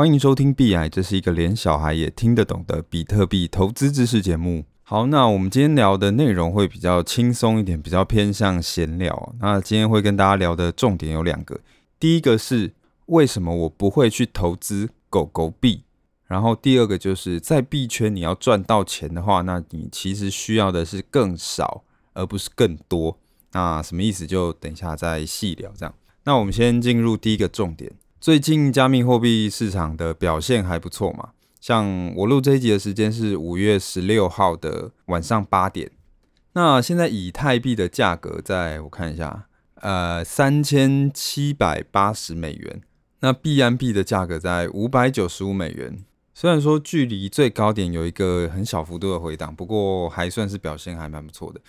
欢迎收听币爱，这是一个连小孩也听得懂的比特币投资知识节目。好，那我们今天聊的内容会比较轻松一点，比较偏向闲聊。那今天会跟大家聊的重点有两个，第一个是为什么我不会去投资狗狗币，然后第二个就是在币圈你要赚到钱的话，那你其实需要的是更少，而不是更多。那什么意思？就等一下再细聊。这样，那我们先进入第一个重点。最近加密货币市场的表现还不错嘛？像我录这一集的时间是五月十六号的晚上八点。那现在以太币的价格在，我看一下，呃，三千七百八十美元。那币安币的价格在五百九十五美元。虽然说距离最高点有一个很小幅度的回档，不过还算是表现还蛮不错的。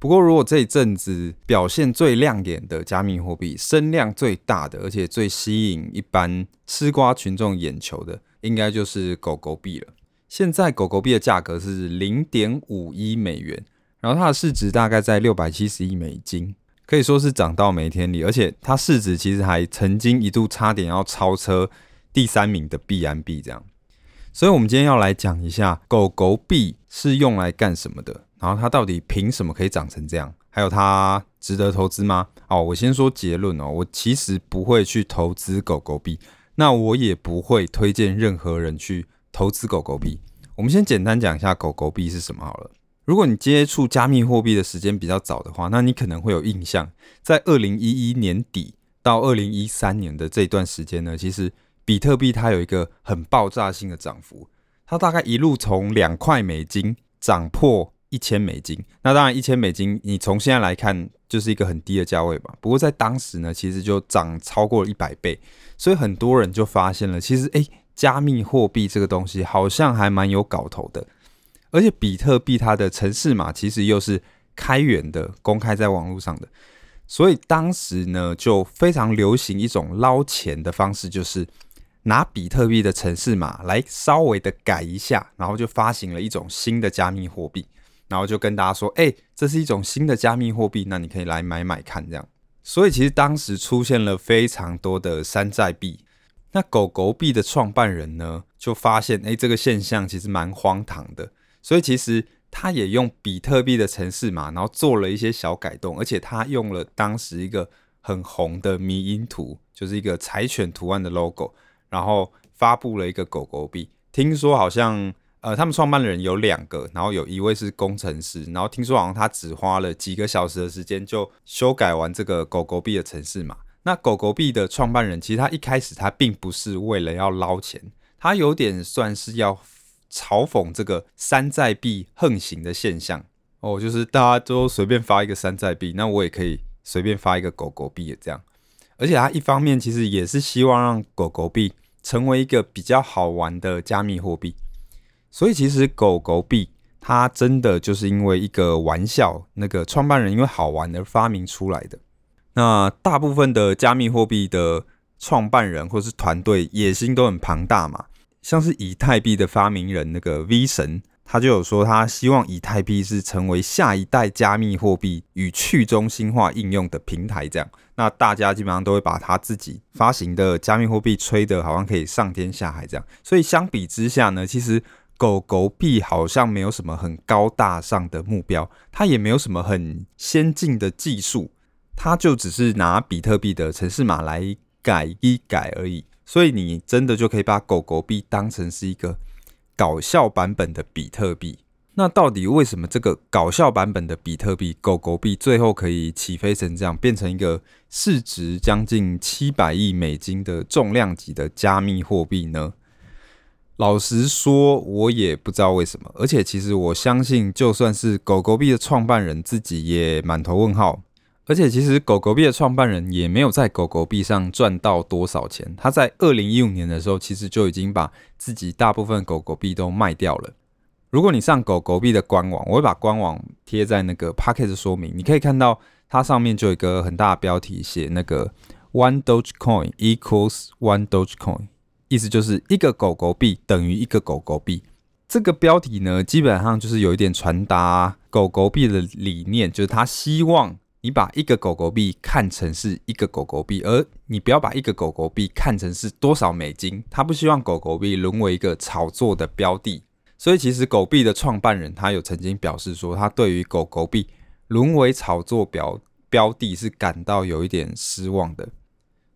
不过，如果这一阵子表现最亮眼的加密货币，声量最大的，而且最吸引一般吃瓜群众眼球的，应该就是狗狗币了。现在狗狗币的价格是零点五一美元，然后它的市值大概在六百七十亿美金，可以说是涨到没天理。而且它市值其实还曾经一度差点要超车第三名的币安币这样。所以，我们今天要来讲一下狗狗币是用来干什么的。然后它到底凭什么可以长成这样？还有它值得投资吗？哦，我先说结论哦，我其实不会去投资狗狗币，那我也不会推荐任何人去投资狗狗币。我们先简单讲一下狗狗币是什么好了。如果你接触加密货币的时间比较早的话，那你可能会有印象，在二零一一年底到二零一三年的这段时间呢，其实比特币它有一个很爆炸性的涨幅，它大概一路从两块美金涨破。一千美金，那当然一千美金，你从现在来看就是一个很低的价位吧。不过在当时呢，其实就涨超过了一百倍，所以很多人就发现了，其实诶，加密货币这个东西好像还蛮有搞头的。而且比特币它的城市码其实又是开源的，公开在网络上的，所以当时呢就非常流行一种捞钱的方式，就是拿比特币的城市码来稍微的改一下，然后就发行了一种新的加密货币。然后就跟大家说，哎，这是一种新的加密货币，那你可以来买买看，这样。所以其实当时出现了非常多的山寨币。那狗狗币的创办人呢，就发现，哎，这个现象其实蛮荒唐的。所以其实他也用比特币的程式码，然后做了一些小改动，而且他用了当时一个很红的迷因图，就是一个柴犬图案的 logo，然后发布了一个狗狗币。听说好像。呃，他们创办的人有两个，然后有一位是工程师，然后听说好像他只花了几个小时的时间就修改完这个狗狗币的城市嘛。那狗狗币的创办人其实他一开始他并不是为了要捞钱，他有点算是要嘲讽这个山寨币横行的现象哦，就是大家都随便发一个山寨币，那我也可以随便发一个狗狗币这样。而且他一方面其实也是希望让狗狗币成为一个比较好玩的加密货币。所以其实狗狗币它真的就是因为一个玩笑，那个创办人因为好玩而发明出来的。那大部分的加密货币的创办人或是团队野心都很庞大嘛，像是以太币的发明人那个 V 神，他就有说他希望以太币是成为下一代加密货币与去中心化应用的平台。这样，那大家基本上都会把他自己发行的加密货币吹得好像可以上天下海这样。所以相比之下呢，其实。狗狗币好像没有什么很高大上的目标，它也没有什么很先进的技术，它就只是拿比特币的城市码来改一改而已。所以你真的就可以把狗狗币当成是一个搞笑版本的比特币。那到底为什么这个搞笑版本的比特币狗狗币最后可以起飞成这样，变成一个市值将近七百亿美金的重量级的加密货币呢？老实说，我也不知道为什么。而且，其实我相信，就算是狗狗币的创办人自己也满头问号。而且，其实狗狗币的创办人也没有在狗狗币上赚到多少钱。他在二零一五年的时候，其实就已经把自己大部分狗狗币都卖掉了。如果你上狗狗币的官网，我会把官网贴在那个 Podcast 说明，你可以看到它上面就有一个很大的标题，写那个 One Dogecoin equals One Dogecoin。意思就是一个狗狗币等于一个狗狗币，这个标题呢，基本上就是有一点传达狗狗币的理念，就是他希望你把一个狗狗币看成是一个狗狗币，而你不要把一个狗狗币看成是多少美金。他不希望狗狗币沦为一个炒作的标的。所以，其实狗币的创办人他有曾经表示说，他对于狗狗币沦为炒作标标的是感到有一点失望的。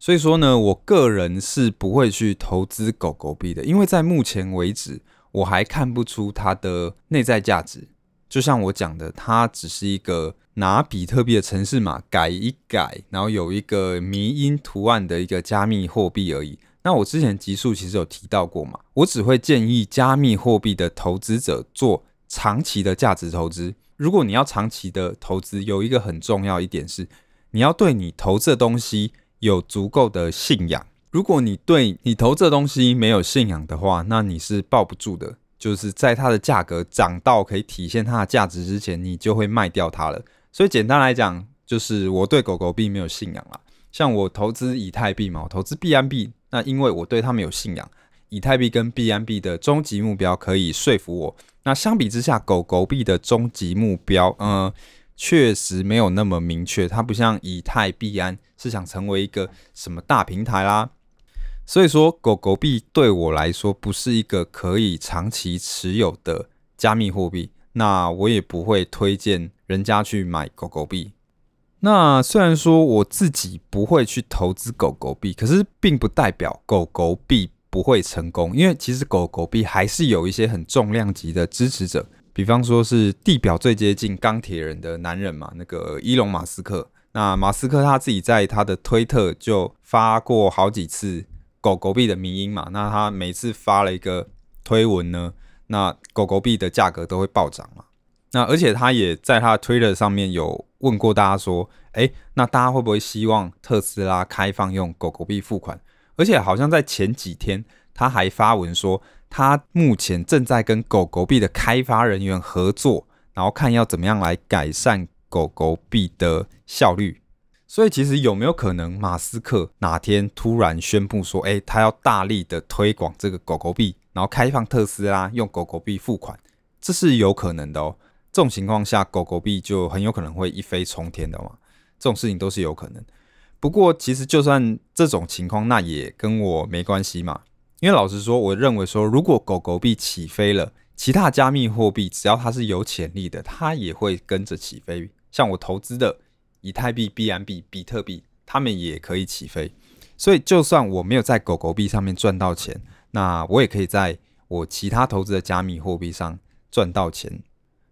所以说呢，我个人是不会去投资狗狗币的，因为在目前为止，我还看不出它的内在价值。就像我讲的，它只是一个拿比特币的程式码改一改，然后有一个迷因图案的一个加密货币而已。那我之前集数其实有提到过嘛，我只会建议加密货币的投资者做长期的价值投资。如果你要长期的投资，有一个很重要一点是，你要对你投这东西有足够的信仰。如果你对你投这东西没有信仰的话，那你是抱不住的。就是在它的价格涨到可以体现它的价值之前，你就会卖掉它了。所以简单来讲，就是我对狗狗币没有信仰啦。像我投资以太币嘛，我投资 BNB，那因为我对它们有信仰，以太币跟 BNB 的终极目标可以说服我。那相比之下，狗狗币的终极目标，嗯，确实没有那么明确。它不像以太币安是想成为一个什么大平台啦。所以说，狗狗币对我来说不是一个可以长期持有的加密货币，那我也不会推荐人家去买狗狗币。那虽然说我自己不会去投资狗狗币，可是并不代表狗狗币不会成功，因为其实狗狗币还是有一些很重量级的支持者，比方说是地表最接近钢铁人的男人嘛，那个伊隆马斯克。那马斯克他自己在他的推特就发过好几次。狗狗币的迷音嘛，那他每次发了一个推文呢，那狗狗币的价格都会暴涨嘛。那而且他也在他的推特上面有问过大家说，哎，那大家会不会希望特斯拉开放用狗狗币付款？而且好像在前几天他还发文说，他目前正在跟狗狗币的开发人员合作，然后看要怎么样来改善狗狗币的效率。所以其实有没有可能，马斯克哪天突然宣布说，哎，他要大力的推广这个狗狗币，然后开放特斯拉用狗狗币付款，这是有可能的哦。这种情况下，狗狗币就很有可能会一飞冲天的嘛。这种事情都是有可能。不过，其实就算这种情况，那也跟我没关系嘛。因为老实说，我认为说，如果狗狗币起飞了，其他加密货币只要它是有潜力的，它也会跟着起飞。像我投资的。以太币、BNB、比特币，它们也可以起飞。所以，就算我没有在狗狗币上面赚到钱，那我也可以在我其他投资的加密货币上赚到钱。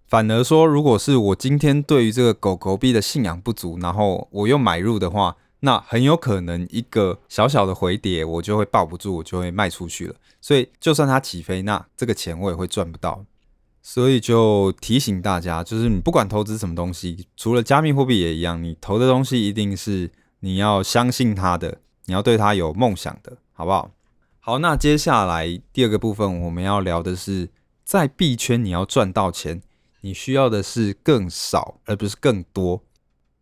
反而说，如果是我今天对于这个狗狗币的信仰不足，然后我又买入的话，那很有可能一个小小的回跌，我就会抱不住，我就会卖出去了。所以，就算它起飞，那这个钱我也会赚不到。所以就提醒大家，就是你不管投资什么东西，除了加密货币也一样，你投的东西一定是你要相信它的，你要对它有梦想的，好不好？好，那接下来第二个部分我们要聊的是，在币圈你要赚到钱，你需要的是更少而不是更多，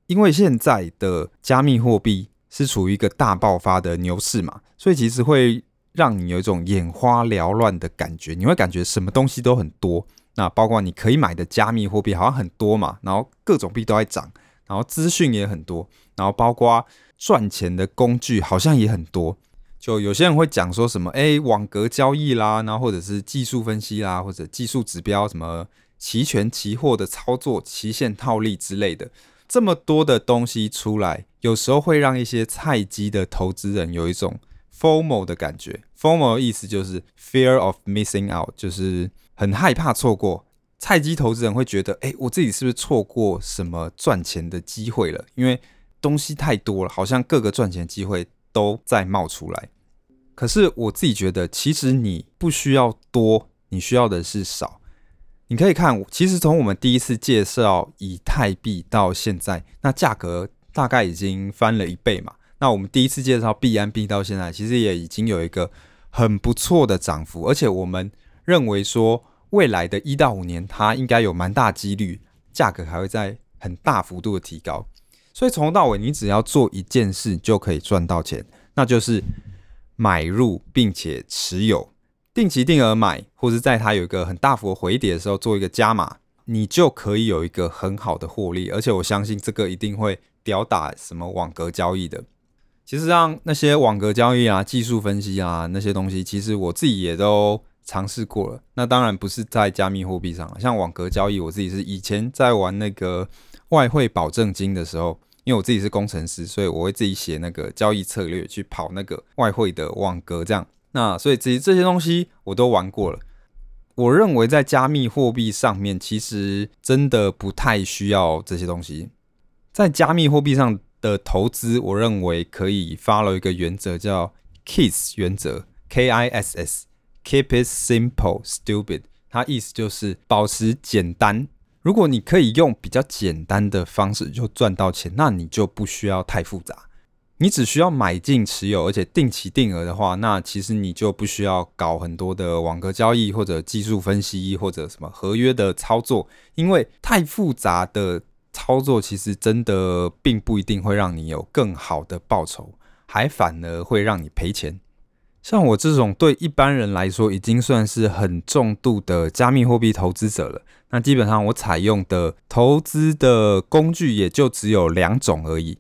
因为现在的加密货币是处于一个大爆发的牛市嘛，所以其实会让你有一种眼花缭乱的感觉，你会感觉什么东西都很多。那包括你可以买的加密货币好像很多嘛，然后各种币都在涨，然后资讯也很多，然后包括赚钱的工具好像也很多。就有些人会讲说什么，哎，网格交易啦，然后或者是技术分析啦，或者技术指标什么期权、期货的操作、期限套利之类的，这么多的东西出来，有时候会让一些菜鸡的投资人有一种 FOMO 的感觉。FOMO 的意思就是 Fear of Missing Out，就是。很害怕错过，菜鸡投资人会觉得，哎，我自己是不是错过什么赚钱的机会了？因为东西太多了，好像各个赚钱机会都在冒出来。可是我自己觉得，其实你不需要多，你需要的是少。你可以看，其实从我们第一次介绍以太币到现在，那价格大概已经翻了一倍嘛。那我们第一次介绍币安币到现在，其实也已经有一个很不错的涨幅，而且我们。认为说未来的一到五年，它应该有蛮大几率价格还会在很大幅度的提高，所以从头到尾你只要做一件事就可以赚到钱，那就是买入并且持有，定期定额买，或是在它有一个很大幅的回跌的时候做一个加码。你就可以有一个很好的获利，而且我相信这个一定会吊打什么网格交易的。其实像那些网格交易啊、技术分析啊那些东西，其实我自己也都尝试过了。那当然不是在加密货币上，像网格交易，我自己是以前在玩那个外汇保证金的时候，因为我自己是工程师，所以我会自己写那个交易策略去跑那个外汇的网格，这样。那所以这这些东西我都玩过了。我认为在加密货币上面，其实真的不太需要这些东西。在加密货币上的投资，我认为可以 follow 一个原则，叫 KISS 原则 （K-I-S-S），Keep it simple, stupid。它意思就是保持简单。如果你可以用比较简单的方式就赚到钱，那你就不需要太复杂。你只需要买进持有，而且定期定额的话，那其实你就不需要搞很多的网格交易或者技术分析或者什么合约的操作，因为太复杂的操作其实真的并不一定会让你有更好的报酬，还反而会让你赔钱。像我这种对一般人来说已经算是很重度的加密货币投资者了，那基本上我采用的投资的工具也就只有两种而已。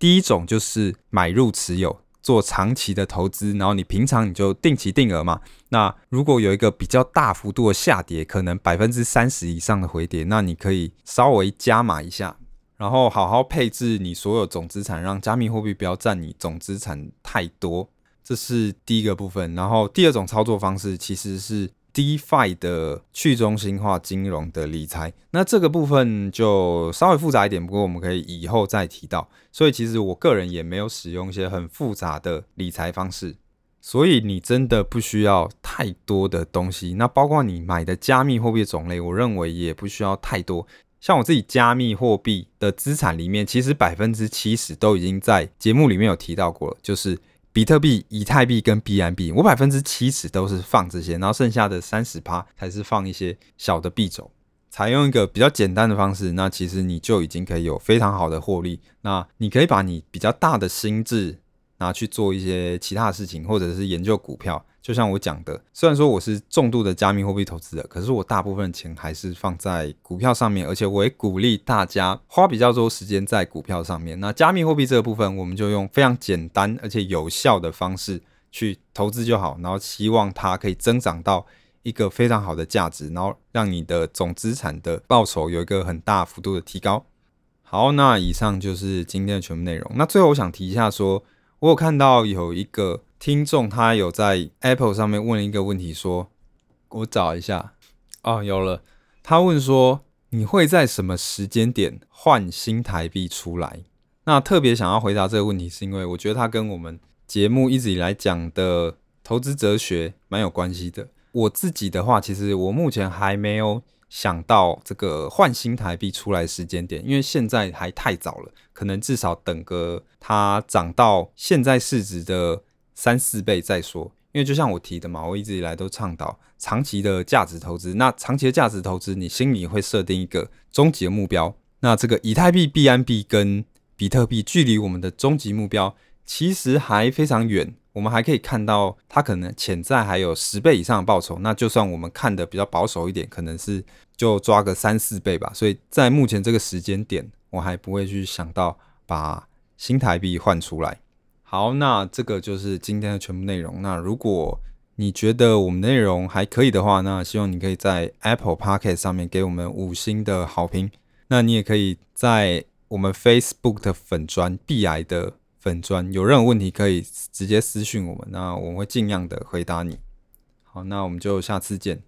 第一种就是买入持有，做长期的投资，然后你平常你就定期定额嘛。那如果有一个比较大幅度的下跌，可能百分之三十以上的回跌，那你可以稍微加码一下，然后好好配置你所有总资产，让加密货币不要占你总资产太多。这是第一个部分。然后第二种操作方式其实是。DeFi 的去中心化金融的理财，那这个部分就稍微复杂一点，不过我们可以以后再提到。所以其实我个人也没有使用一些很复杂的理财方式，所以你真的不需要太多的东西。那包括你买的加密货币种类，我认为也不需要太多。像我自己加密货币的资产里面，其实百分之七十都已经在节目里面有提到过了，就是。比特币、以太币跟 BNB，我百分之七十都是放这些，然后剩下的三十趴才是放一些小的币种。采用一个比较简单的方式，那其实你就已经可以有非常好的获利。那你可以把你比较大的心智拿去做一些其他的事情，或者是研究股票。就像我讲的，虽然说我是重度的加密货币投资者，可是我大部分钱还是放在股票上面，而且我也鼓励大家花比较多时间在股票上面。那加密货币这个部分，我们就用非常简单而且有效的方式去投资就好，然后希望它可以增长到一个非常好的价值，然后让你的总资产的报酬有一个很大幅度的提高。好，那以上就是今天的全部内容。那最后我想提一下说，说我有看到有一个。听众他有在 Apple 上面问了一个问题，说：“我找一下哦，有了。”他问说：“你会在什么时间点换新台币出来？”那特别想要回答这个问题，是因为我觉得它跟我们节目一直以来讲的投资哲学蛮有关系的。我自己的话，其实我目前还没有。想到这个换新台币出来时间点，因为现在还太早了，可能至少等个它涨到现在市值的三四倍再说。因为就像我提的嘛，我一直以来都倡导长期的价值投资。那长期的价值投资，你心里会设定一个终极的目标。那这个以太币、币安币跟比特币，距离我们的终极目标其实还非常远。我们还可以看到，它可能潜在还有十倍以上的报酬。那就算我们看的比较保守一点，可能是就抓个三四倍吧。所以在目前这个时间点，我还不会去想到把新台币换出来。好，那这个就是今天的全部内容。那如果你觉得我们内容还可以的话，那希望你可以在 Apple Podcast 上面给我们五星的好评。那你也可以在我们 Facebook 的粉专币癌的。粉专有任何问题可以直接私讯我们，那我们会尽量的回答你。好，那我们就下次见。